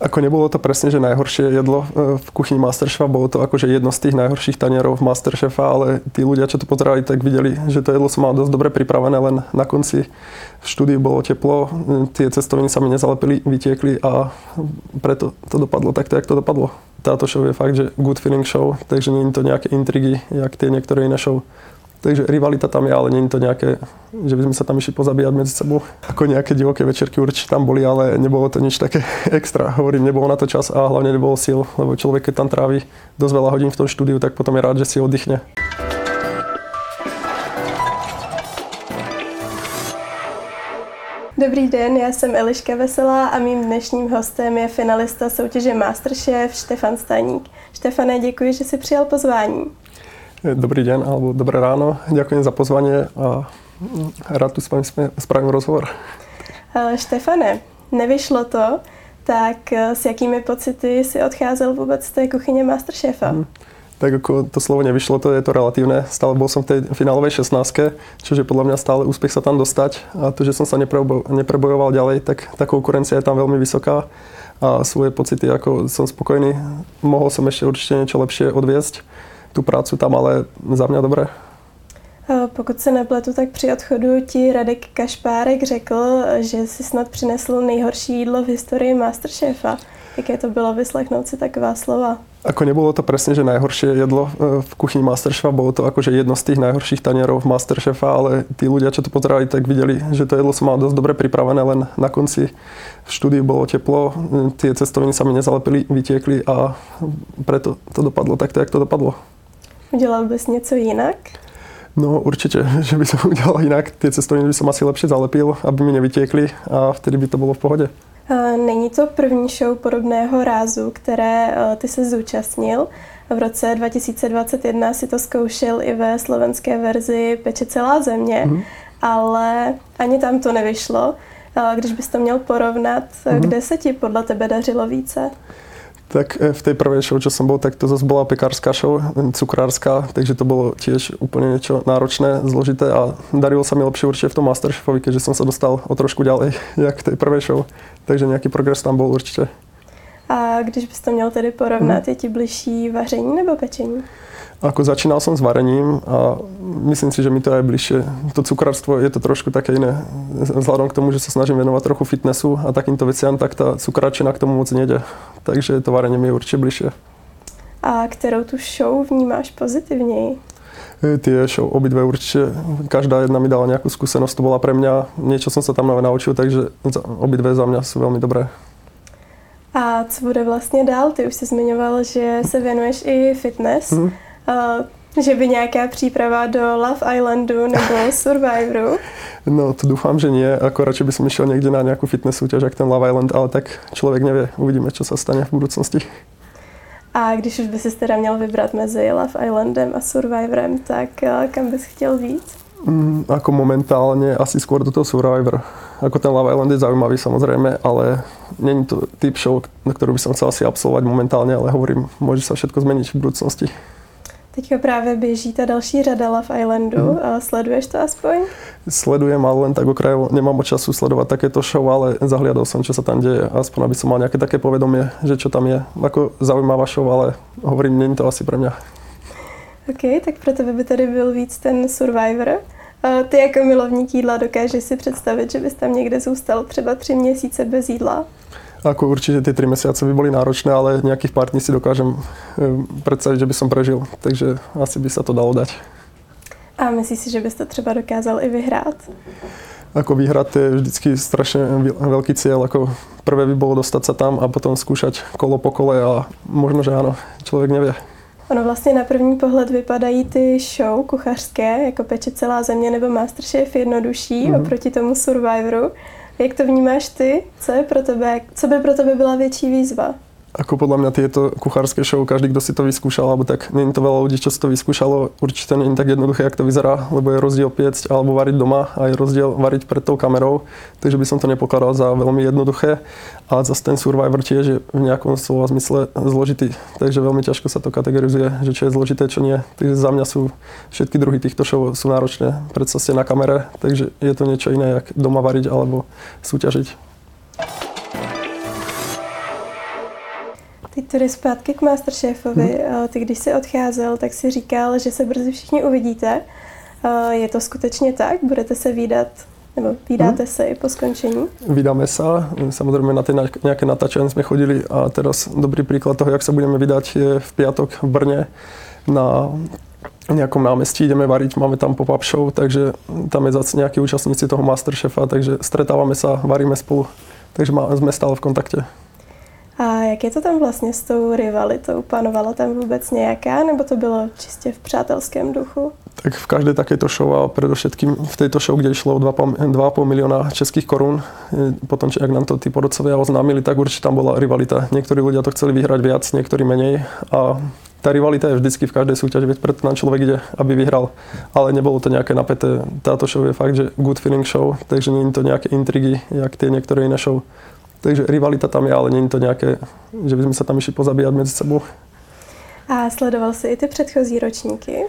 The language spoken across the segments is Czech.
Ako nebolo to presne, že najhoršie jedlo e, v kuchyni Masterchefa, bolo to akože jedno z tých najhorších tanierov Masterchefa, ale tí ľudia, čo to pozerali, tak videli, že to jedlo som mal dosť dobre pripravené, len na konci v štúdiu bolo teplo, e, tie cestoviny sa mi nezalepili, vytiekli a preto to dopadlo takto, jak to dopadlo. Táto show je fakt, že good feeling show, takže je to nejaké intrigy, jak tie niektoré iné show. Takže rivalita tam je, ale není to nejaké, že by sme sa tam išli pozabíjať medzi sebou. Ako nejaké divoké večerky určite tam boli, ale nebolo to nič také extra. Hovorím, nebolo na to čas a hlavne nebolo síl, lebo človek, keď tam tráví dosť veľa hodín v tom štúdiu, tak potom je rád, že si oddychne. Dobrý den, já jsem Eliška Veselá a mým dnešním hostem je finalista soutěže Masterchef Štefan Staník. Štefane, děkuji, že jsi přijal pozvání. Dobrý deň alebo dobré ráno. Ďakujem za pozvanie a rád tu s vami spravím rozhovor. Eh, Štefane, nevyšlo to, tak eh, s jakými pocity si odcházel vůbec z té kuchyně Masterchefa? Hmm. Tak ako to slovo nevyšlo, to je to relatívne. Stále bol som v tej finálovej 16, čiže podľa mňa stále úspech sa tam dostať. A to, že som sa neprebojoval ďalej, tak tá konkurencia je tam veľmi vysoká. A svoje pocity, ako som spokojný, mohol som ešte určite niečo lepšie odviesť tu prácu tam, ale za mě dobré. Pokud se nepletu, tak při odchodu ti Radek Kašpárek řekl, že si snad přinesl nejhorší jídlo v historii Masterchefa. Jaké to bylo vyslechnout si taková slova? Ako nebolo to presne, že najhoršie jedlo e, v kuchyni Masterchefa, bolo to akože jedno z tých najhorších tanierov Masterchefa, ale tí ľudia, čo to pozerali, tak videli, že to jedlo som mal dosť dobre pripravené, len na konci v štúdiu bolo teplo, tie cestoviny sa mi nezalepili, vytiekli a preto to dopadlo takto, jak to dopadlo. Udělal bys něco jinak? No určitě, že by som udělal jinak. Ty cestoviny by som asi lepšie zalepil, aby mi nevytiekli a vtedy by to bylo v pohodě. Není to první show podobného rázu, které ty se zúčastnil. V roce 2021 si to zkoušel i ve slovenské verzi Peče celá země, mm-hmm. ale ani tam to nevyšlo. Když bys to měl porovnat, mm-hmm. kde se ti podle tebe dařilo více? Tak e, v tej prvej show, čo som bol, tak to zase bola pekárska show, cukrárska, takže to bolo tiež úplne niečo náročné, zložité a darilo sa mi lepšie určite v tom Masterchefovi, keďže som sa dostal o trošku ďalej, jak v tej prvej show. Takže nejaký progres tam bol určite. A když bys to měl tedy porovnat, hmm. je ti bližší vaření nebo pečení? Ako začínal som s varením a myslím si, že mi to je bližšie. To cukrárstvo je to trošku také iné. Vzhľadom k tomu, že sa snažím venovať trochu fitnessu a takýmto veciam, tak ta cukráčina k tomu moc nejde. Takže to varenie mi je určite bližšie. A kterou tu show vnímáš pozitivněji? E, tie show obidve určite, každá jedna mi dala nejakú skúsenosť, to bola pre mňa, niečo som sa tam nové naučil, takže obidve za mňa sú veľmi dobré. A co bude vlastně dál? Ty už jsi zmiňoval, že se věnuješ i fitness. Mm. Uh, že by nějaká příprava do Love Islandu nebo Survivoru? No to doufám, že nie. Ako radšej by som išiel niekde na nejakú fitness súťaž, jak ten Love Island, ale tak člověk nevie. Uvidíme, čo sa stane v budúcnosti. A když už by si teda měl vybrat mezi Love Islandem a Survivorem, tak eh, kam bys chtěl víc? Mm, ako momentálne asi skôr do toho Survivor. Ako ten Love Island je zaujímavý samozrejme, ale není to typ show, na ktorú by som chcel asi absolvovať momentálne, ale hovorím, môže sa všetko zmeniť v budúcnosti. Teďka právě běží ta další řada Love Islandu. Mm. Sleduješ to aspoň? Sledujem, ale len tak okrajovo. Nemám o času sledovať takéto show, ale zahliadol som, čo sa tam deje. Aspoň, aby som mal nejaké také povedomie, že čo tam je. Ako zaujímavá show, ale hovorím, není to asi pre mňa. OK, tak pro tebe by tady byl víc ten Survivor. Ty jako milovník jídla dokážeš si představit, že bys tam někde zůstal třeba tři měsíce bez jídla? Ako určite tie 3 mesiace by boli náročné, ale nejakých pár dní si dokážem eh, predstaviť, že by som prežil. Takže asi by sa to dalo dať. A myslíš si, že bys to třeba dokázal i vyhrát? Ako vyhrať je vždycky strašne veľký cieľ. Ako prvé by bolo dostať sa tam a potom skúšať kolo po kole a možno, že áno, človek nevie. Ono vlastně na první pohled vypadají ty show kuchařské, jako Peče celá země nebo Masterchef jednodušší mm-hmm. oproti tomu Survivoru. Jak to vnímáš ty? Co, je pro tebe, co by pro tebe byla větší výzva? Ako podľa mňa tieto kuchárske show, každý, kto si to vyskúšal, alebo tak je to veľa ľudí, čo si to vyskúšalo, určite je tak jednoduché, jak to vyzerá, lebo je rozdiel piecť alebo variť doma a je rozdiel variť pred tou kamerou, takže by som to nepokladal za veľmi jednoduché. A zase ten Survivor tiež je v nejakom slova zmysle zložitý, takže veľmi ťažko sa to kategorizuje, že čo je zložité, čo nie. Takže za mňa sú všetky druhy týchto show sú náročné. Predsa ste na kamere, takže je to niečo iné, jak doma variť alebo súťažiť. Teď tedy zpátky k Masterchefovi. Hmm. Ty, když jsi odcházel, tak si říkal, že se brzy všichni uvidíte. Je to skutečně tak? Budete se výdat nebo vydáte hmm. se i po skončení? Vydáme se. Samozřejmě na ty nějaké natáčení jsme chodili a teraz dobrý příklad toho, jak se budeme vydat, je v pátek v Brně na nějakom náměstí, jdeme variť, máme tam pop-up show, takže tam je zase nějaký účastníci toho Masterchefa, takže stretáváme se, varíme spolu, takže má, jsme stále v kontakte. A jak je to tam vlastně s tou rivalitou? Panovala tam vůbec nějaká, nebo to bylo čistě v přátelském duchu? Tak v každé takéto show a především v této show, kde šlo o 2,5 miliona českých korun, potom, jak nám to ty porodcovia oznámili, tak určitě tam byla rivalita. Někteří lidé to chceli vyhrát víc, někteří menej a ta rivalita je vždycky v každé soutěži, veď preto nám člověk jde, aby vyhral. Ale nebylo to nějaké napäté. Táto show je fakt, že good feeling show, takže není to nějaké intrigy, jak ty některé jiné show. Takže rivalita tam je, ale není to nějaké, že bychom se tam išli pozabíjat mezi sebou. A sledoval jsi i ty předchozí ročníky?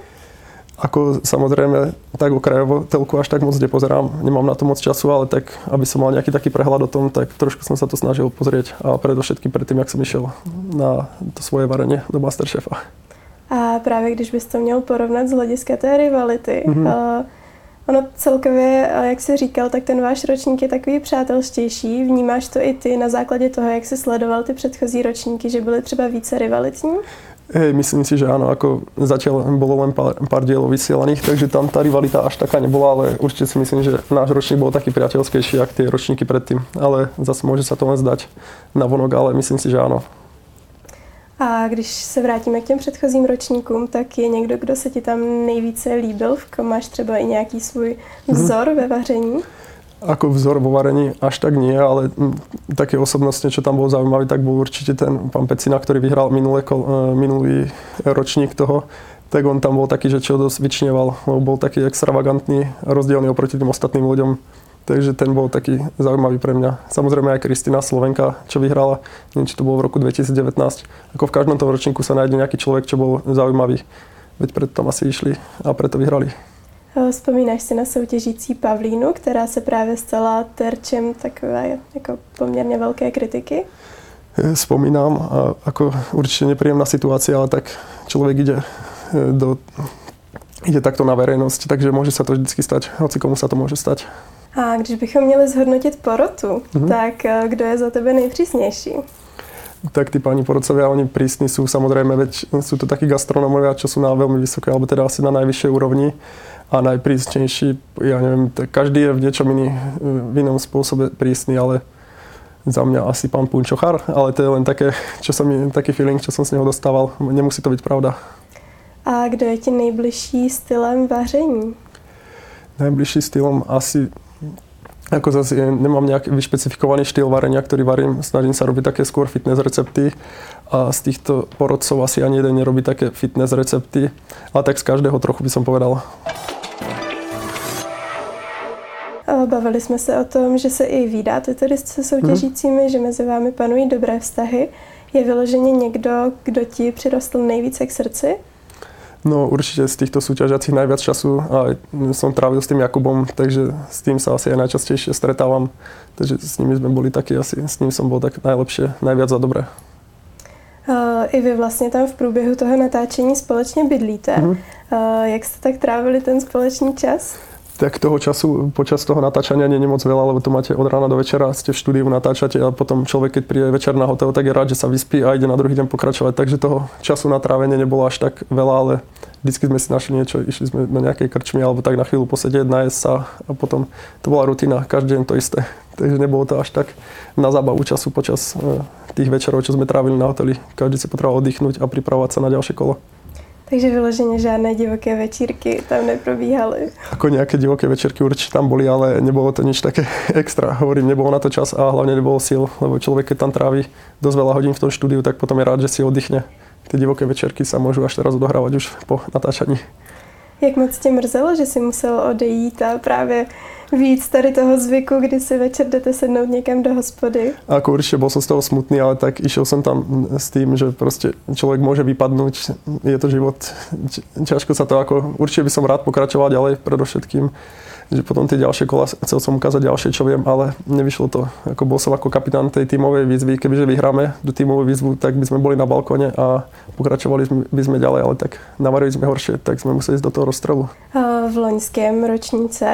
Ako samozřejmě tak okrajovo telku až tak moc nepozerám, nemám na to moc času, ale tak, aby som mal nějaký taký prehľad o tom, tak trošku jsem se to snažil pozrieť a především předtím, jak jsem išel na to svoje varenie do Masterchefa. A právě když bys to měl porovnat z hlediska té rivality, mm-hmm. Ono celkově, jak jsi říkal, tak ten váš ročník je takový přátelštější. Vnímáš to i ty na základě toho, jak jsi sledoval ty předchozí ročníky, že byly třeba více rivalitní? Hej, myslím si, že áno, ako zatiaľ bolo len pár, pár dielov vysielaných, takže tam tá rivalita až taká nebola, ale určite si myslím, že náš ročník bol taký priateľskejší, ako tie ročníky predtým. Ale zase môže sa to len zdať na vonok, ale myslím si, že áno. A když se vrátíme k těm předchozím ročníkům, tak je někdo, kdo se ti tam nejvíce líbil? V kom máš třeba i nějaký svůj vzor mm. ve vaření? Ako vzor vo varení až tak nie, ale také osobnostne, čo tam bol zaujímavý, tak bol určite ten pán Pecina, ktorý vyhral minulé, e, minulý ročník toho, tak on tam bol taký, že čo dosť vyčneval, lebo bol taký extravagantný, rozdielný oproti tým ostatným ľuďom. Takže ten bol taký zaujímavý pre mňa. Samozrejme aj Kristina Slovenka, čo vyhrala, neviem, či to bolo v roku 2019. Ako v každom tom ročníku sa nájde nejaký človek, čo bol zaujímavý. Veď preto tam asi išli a preto vyhrali. Vzpomínáš si na soutěžící Pavlínu, která se právě stala terčem takové jako poměrně velké kritiky? Vzpomínám, a ako určite nepríjemná situácia, ale tak človek ide do ide takto na verejnosť, takže môže sa to vždycky stať, hoci komu sa to môže stať. A když bychom měli zhodnotit porotu, mm-hmm. tak eh, kdo je za tebe nejpřísnější? tak tí páni porodcovia, oni prísni sú samozrejme, veď sú to takí gastronómovia, čo sú na veľmi vysoké, alebo teda asi na najvyššej úrovni a najprísnejší, ja neviem, každý je v niečom iný, v inom spôsobe prísny, ale za mňa asi pán Punčochar, ale to je len také, čo som, taký feeling, čo som z neho dostával. Nemusí to byť pravda. A kdo je ti nejbližší stylem vaření? Nejbližší stylem asi ako zase nemám nějak vyšpecifikovaný štýl varenia, ktorý varím. Snažím sa robiť také skôr fitness recepty a z týchto porodcov asi ani jeden nerobí také fitness recepty. Ale tak z každého trochu by som povedal. Bavili jsme se o tom, že se i vydáte tedy se soutěžícími, hmm. že mezi vámi panují dobré vztahy. Je vyloženě někdo, kdo ti přirostl nejvíce k srdci? No určite z týchto súťažiacich najviac času a som trávil s tým Jakubom, takže s tým sa asi aj najčastejšie stretávam. Takže s nimi sme boli taky asi, s ním som bol tak najlepšie, najviac za dobré. Uh, I vy vlastně tam v průběhu toho natáčení společně bydlíte. Mm-hmm. Uh, jak jste tak trávili ten společný čas? Tak toho času počas toho natáčania je moc veľa, lebo to máte od rána do večera, ste v štúdiu, natáčate a potom človek, keď príde večer na hotel, tak je rád, že sa vyspí a ide na druhý deň pokračovať. Takže toho času na trávenie nebolo až tak veľa, ale vždycky sme si našli niečo, išli sme na nejakej krčmy alebo tak na chvíľu posedieť, najesť sa a potom to bola rutina, každý deň to isté. Takže nebolo to až tak na zábavu času počas eh, tých večerov, čo sme trávili na hoteli. Každý si potreboval oddychnúť a pripravovať sa na ďalšie kolo. Takže vyloženě žádné divoké večírky tam neprobíhaly. Ako nějaké divoké večírky určitě tam boli, ale nebylo to nič také extra. Hovorím, nebylo na to čas a hlavně nebylo sil, lebo člověk, keď tam tráví dosť veľa hodín v tom štúdiu, tak potom je rád, že si oddychne. Ty divoké večerky sa môžu až teraz odohrávať už po natáčaní. Jak moc tě mrzelo, že si musel odejít a právě víc tady toho zvyku, kdy si večer jdete sednout někam do hospody? Ako určite bol som z toho smutný, ale tak išiel som tam s tým, že prostě človek môže vypadnúť, je to život, ťažko sa to ako, určite by som rád pokračoval ďalej predovšetkým. Že potom tie ďalšie kola chcel som ukázať ďalšie, čo viem, ale nevyšlo to. Ako bol som ako kapitán tej tímovej výzvy, kebyže vyhráme tú tímovú výzvu, tak by sme boli na balkone a pokračovali by sme ďalej, ale tak navarili sme horšie, tak sme museli ísť do toho rozstrelu. V loňském ročníce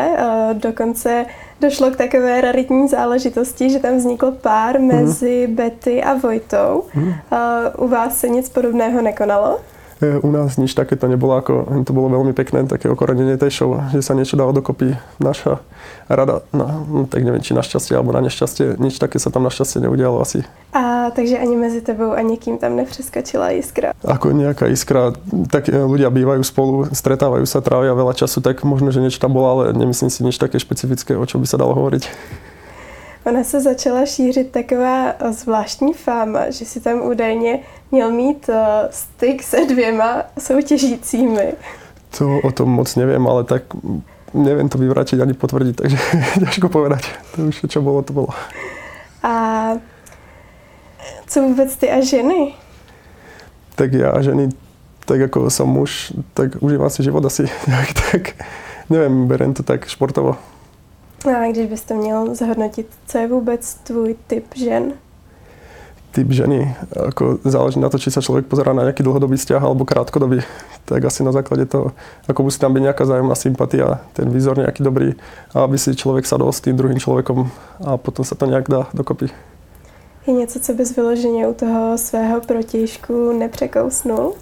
dokonce došlo k takové raritní záležitosti, že tam vznikl pár mhm. mezi mm. Betty a Vojtou. Mm. U vás se nic podobného nekonalo? E, u nás nič takéto nebolo, ako, to bolo veľmi pekné, také okorenenie tej show, že sa niečo dalo dokopy. Naša rada, no, no, tak neviem, či našťastie alebo na nešťastie, nič také sa tam našťastie neudialo asi. A takže ani mezi tebou a niekým tam nepřeskočila iskra? Ako nejaká iskra, tak e, ľudia bývajú spolu, stretávajú sa, trávia veľa času, tak možno, že niečo tam bolo, ale nemyslím si nič také špecifické, o čo by sa dalo hovoriť. Ona se začala šířit taková zvláštní fáma, že si tam údajně měl mít uh, styk se dvěma soutěžícími. To o tom moc neviem, ale tak neviem to vyvrátiť ani potvrdiť, takže ťažko povedať. To už čo bolo, to bolo. A co vůbec ty a ženy? Tak ja a ženy, tak ako som muž, tak užívam si život asi nejak tak. Neviem, berem to tak športovo. A když byste měl zhodnotit, co je vůbec tvůj typ žen? Typ ženy, ako záleží na to, či sa človek pozerá na nejaký dlhodobý vzťah alebo krátkodobý. Tak asi na základe toho, ako musí tam byť nejaká zájemná sympatia, ten výzor nejaký dobrý, a aby si človek sadol s tým druhým človekom a potom sa to nejak dá dokopy. Je něco, co bys vyloženě u toho svého protějšku nepřekousnul?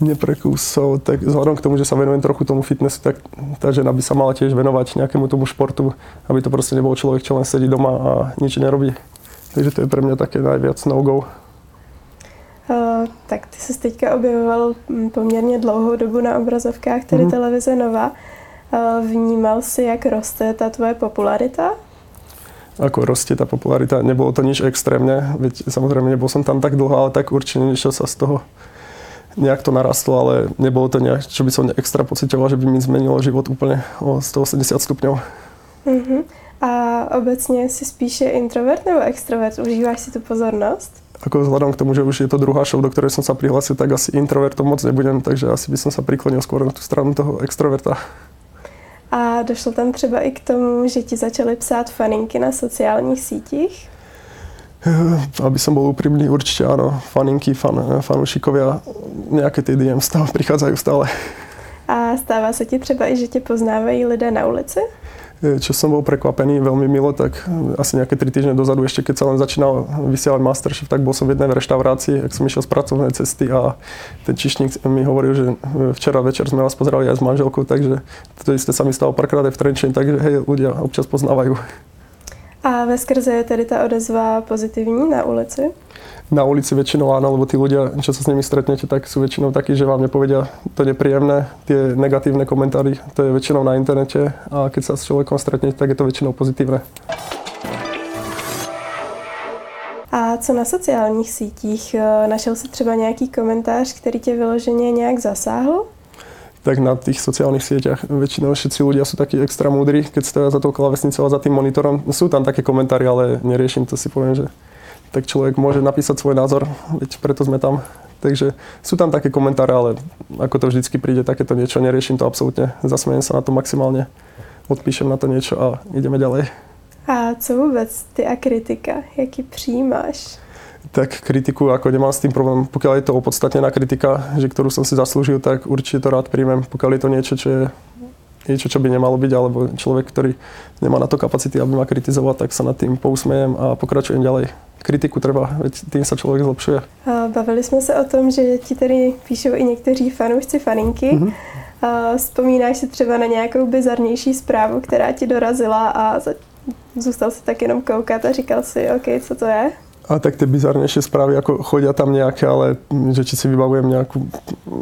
neprekúsol, tak vzhľadom k tomu, že sa venujem trochu tomu fitnessu, tak tá žena by sa mala tiež venovať nejakému tomu športu, aby to proste nebol človek, čo len sedí doma a nič nerobí. Takže to je pre mňa také najviac no-go. Uh, tak ty se teďka objevoval mm, poměrně dlouhou dobu na obrazovkách tedy mm-hmm. televize Nova. Uh, vnímal si, jak roste ta tvoje popularita? Ako roste tá popularita, nebolo to nič extrémne, veď samozrejme nebol som tam tak dlho, ale tak určite nešiel sa z toho nejak to narastlo, ale nebolo to nejak, čo by som extra pocitoval, že by mi zmenilo život úplne o 180 stupňov. Uh-huh. A obecně si spíše introvert nebo extrovert? Užíváš si tu pozornost? Ako vzhľadom k tomu, že už je to druhá show, do ktorej som sa prihlásil, tak asi introvertom moc nebudem, takže asi by som sa priklonil skôr na tú stranu toho extroverta. A došlo tam třeba i k tomu, že ti začaly psát faninky na sociálních sítích? Eh, aby som bol úprimný, určite áno, faninky, fan, fanúšikovia, nejaké tie DM stále prichádzajú stále. A stává sa ti třeba i, že tě poznávají lidé na ulici? Eh, čo som bol prekvapený veľmi milo, tak eh, asi nejaké tri týždne dozadu, ešte keď sa len začínal vysielať Masterchef, tak bol som v jednej reštaurácii, ak som išiel z pracovnej cesty a ten čišník mi hovoril, že včera večer sme vás pozerali aj s manželkou, takže to isté sa mi stalo párkrát aj v Trenčine, takže hej, ľudia občas poznávajú. A ve skrze je tedy ta odezva pozitivní na ulici? Na ulici väčšinou áno, lebo tí ľudia, čo sa s nimi stretnete, tak sú väčšinou takí, že vám nepovedia to nepríjemné, tie negatívne komentáry, to je väčšinou na internete a keď sa s človekom stretnete, tak je to väčšinou pozitívne. A co na sociálních sítích? Našel si třeba nějaký komentář, který tě vyloženě nějak zasáhl? tak na tých sociálnych sieťach väčšinou všetci ľudia sú takí extra múdri, keď stoja za tou klavesnicou a za tým monitorom. Sú tam také komentári, ale neriešim to, si poviem, že tak človek môže napísať svoj názor, veď preto sme tam. Takže sú tam také komentáre, ale ako to vždycky príde, takéto niečo, neriešim to absolútne. Zasmejem sa na to maximálne, odpíšem na to niečo a ideme ďalej. A co vôbec ty a kritika? Jaký přijímáš? tak kritiku, ako nemám s tým problém. Pokiaľ je to opodstatnená kritika, že ktorú som si zaslúžil, tak určite to rád príjmem. Pokiaľ je to niečo, čo je niečo, čo by nemalo byť, alebo človek, ktorý nemá na to kapacity, aby ma kritizoval, tak sa nad tým pousmejem a pokračujem ďalej. Kritiku treba, veď tým sa človek zlepšuje. Bavili jsme se o tom, že ti tady píšou i někteří fanoušci faninky. Mm-hmm. Vzpomínáš si třeba na nějakou bizarnější zprávu, která ti dorazila a zůstal si tak jenom koukat a říkal si, OK, co to je? A tak tie bizarnejšie správy, ako chodia tam nejaké, ale že či si vybavujem nejakú,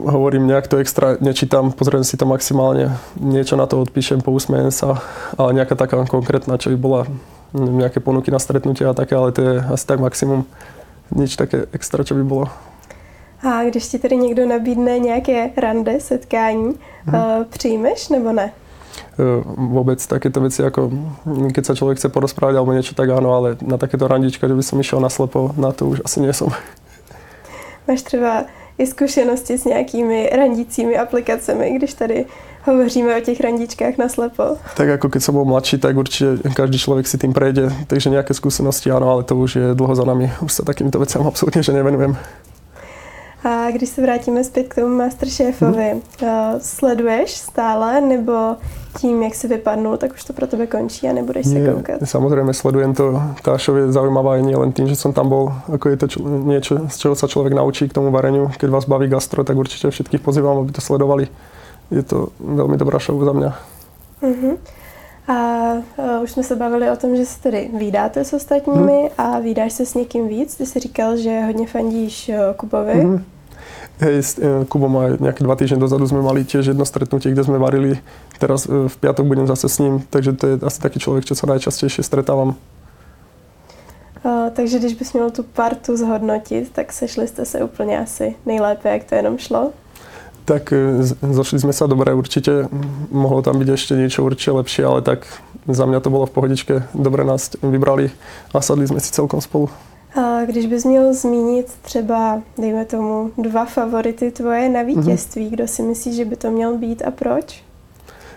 hovorím nejak to extra, nečítam, pozriem si to maximálne, niečo na to odpíšem, pousmejem sa, ale nejaká taká konkrétna, čo by bola nejaké ponuky na stretnutie a také, ale to je asi tak maximum. Nič také extra, čo by bolo. A když ti tedy někdo nabídne nějaké rande, setkání, hmm. přijmeš nebo ne? E, vôbec takéto veci, ako keď sa človek chce porozprávať alebo niečo, tak áno, ale na takéto randička, že by som išiel na slepo, na to už asi nie som. Máš třeba i zkušenosti s nějakými randícími aplikacemi, když tady hovoříme o těch randičkách na slepo. Tak jako keď som bol mladší, tak určite každý človek si tým prejde, takže nejaké skúsenosti áno, ale to už je dlho za nami. Už sa takýmto veciam absolútne že nevenujem. A když se vrátíme zpět k tomu Masterchefovi, hmm. sleduješ stále, nebo tím, jak si vypadnul, tak už to pro tebe končí a nebudeš se koukat? Samozrejme, sledujem to. Tá show je zaujímavá aj len tým, že som tam bol. Ako je to čo, niečo, z čoho sa človek naučí k tomu vareniu. Keď vás baví gastro, tak určite všetkých pozývam, aby to sledovali. Je to veľmi dobrá show za mňa. Uh-huh. A uh, už jsme se bavili o tom, že se tedy výdáte s ostatními hmm. a výdáš se s někým víc. Ty jsi říkal, že hodně fandíš uh, Kubovi. Hmm. Hej, s Kubom aj nejaké dva týždne dozadu sme mali tiež jedno stretnutie, kde sme varili. Teraz e, v piatok budem zase s ním, takže to je asi taký človek, čo sa najčastejšie stretávam. Uh, takže když bys měl tu partu zhodnotit, tak sešli jste se úplně asi nejlépe, jak to jenom šlo? Tak zošli sme sa dobre, určite mohlo tam byť ešte niečo určite lepšie, ale tak za mňa to bolo v pohodičke. Dobre nás vybrali a sadli sme si celkom spolu. A když bys měl zmínit třeba, dejme tomu, dva favority tvoje na vítězství, mm-hmm. kdo si myslíš, že by to měl být a proč?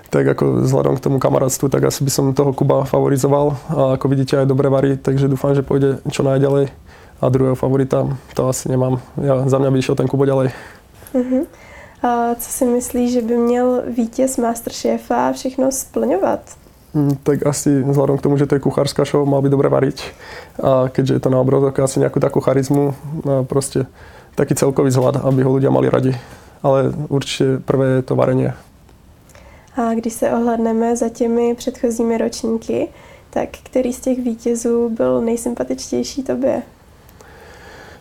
Tak ako vzhľadom k tomu kamarátstvu, tak asi by som toho Kuba favorizoval a ako vidíte aj dobre varí, takže dúfam, že pôjde čo najďalej a druhého favorita to asi nemám. Ja, za mňa by išiel ten Kubo ďalej. Uh-huh. A co si myslíš, že by měl vítěz Masterchefa všechno splňovat? Mm, tak asi vzhľadom k tomu, že to je kuchárska show, mal by dobre variť. A keďže je to na obrazok, asi nejakú takú charizmu, a proste taký celkový vzhľad, aby ho ľudia mali radi. Ale určite prvé je to varenie. A když se ohledneme za těmi předchozími ročníky, tak který z těch vítězů byl nejsympatičtější tobě?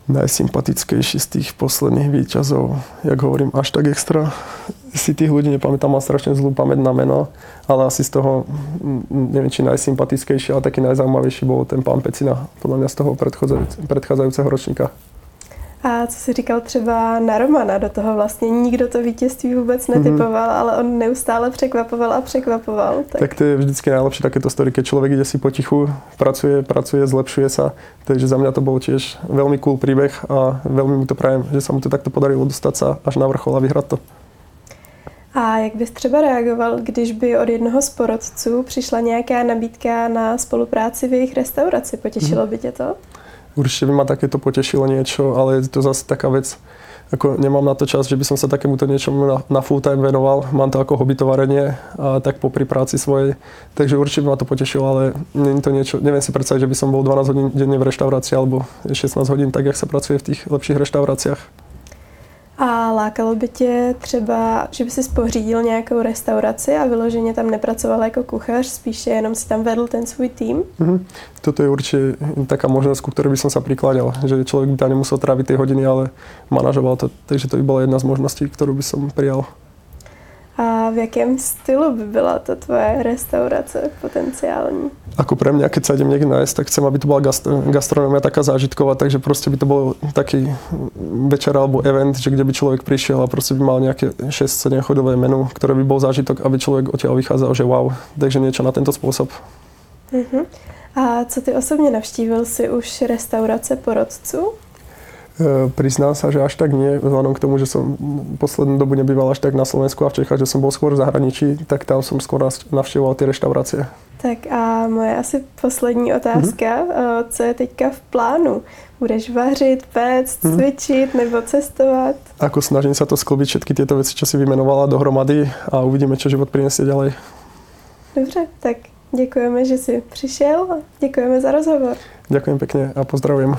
Najsympatickejší z tých posledných výťazov. Jak hovorím, až tak extra si tých ľudí nepamätám, mám strašne zlú pamäť na meno, ale asi z toho, neviem či najsympatickejší, ale taký najzaujímavejší bol ten pán Pecina, podľa mňa z toho predchádzajúceho ročníka. A co si říkal třeba na Romana, do toho vlastně nikdo to vítězství vůbec mhm. netypoval, mm-hmm. ale on neustále překvapoval a překvapoval. Tak. tak to je vždycky najlepšie takéto story, keď človek ide si potichu, pracuje, pracuje, zlepšuje sa. Takže za mňa to bol tiež veľmi cool príbeh a veľmi mu to prajem, že sa mu to takto podarilo dostať sa až na vrchol a vyhrať to. A jak bys třeba reagoval, když by od jednoho z porodců přišla nějaká nabídka na spolupráci v jejich restauraci? Potěšilo mm-hmm. by tě to? Určite by ma takéto potešilo niečo, ale je to zase taká vec, ako nemám na to čas, že by som sa takémuto niečomu na, na full time venoval. Mám to ako hobby to a tak popri práci svojej. Takže určite by ma to potešilo, ale je to niečo, neviem si predstaviť, že by som bol 12 hodín denne v reštaurácii alebo 16 hodín, tak jak sa pracuje v tých lepších reštauráciách. A lákalo by tě třeba, že by si pořídil nějakou restauraci a vyloženě tam nepracoval jako kuchař, spíše jenom si tam vedl ten svůj tým? Mm-hmm. Toto je určite taká možnosť, ku ktorej by som sa prikladal, že človek by tam nemusel tráviť tie hodiny, ale manažoval to, takže to by bola jedna z možností, ktorú by som prijal. A v jakém stylu by byla ta tvoje restaurace potenciální? Ako pre mňa, keď sa idem niekde nájsť, tak chcem, aby to bola gastro, gastronomia taká zážitková, takže proste by to bol taký večer alebo event, že kde by človek prišiel a proste by mal nejaké 6-7 chodové menu, ktoré by bol zážitok, aby človek odtiaľ vychádzal, že wow, takže niečo na tento spôsob. Uh-huh. A co ty osobně navštívil si už restaurace porodců? E, priznám sa, že až tak nie, vzhľadom k tomu, že som poslednú dobu nebýval až tak na Slovensku a v Čechách, že som bol skôr v zahraničí, tak tam som skôr navštěvoval ty reštaurácie. Tak a moje asi poslední otázka, mm-hmm. co je teďka v plánu? Budeš vařit, péct, mm-hmm. cvičit nebo cestovat? Ako snažím sa to sklobiť všetky tieto veci, čo si vymenovala dohromady a uvidíme, čo život prinesie ďalej. Dobře, tak děkujeme, že jsi přišel a děkujeme za rozhovor. Ďakujem pekne a pozdravujem.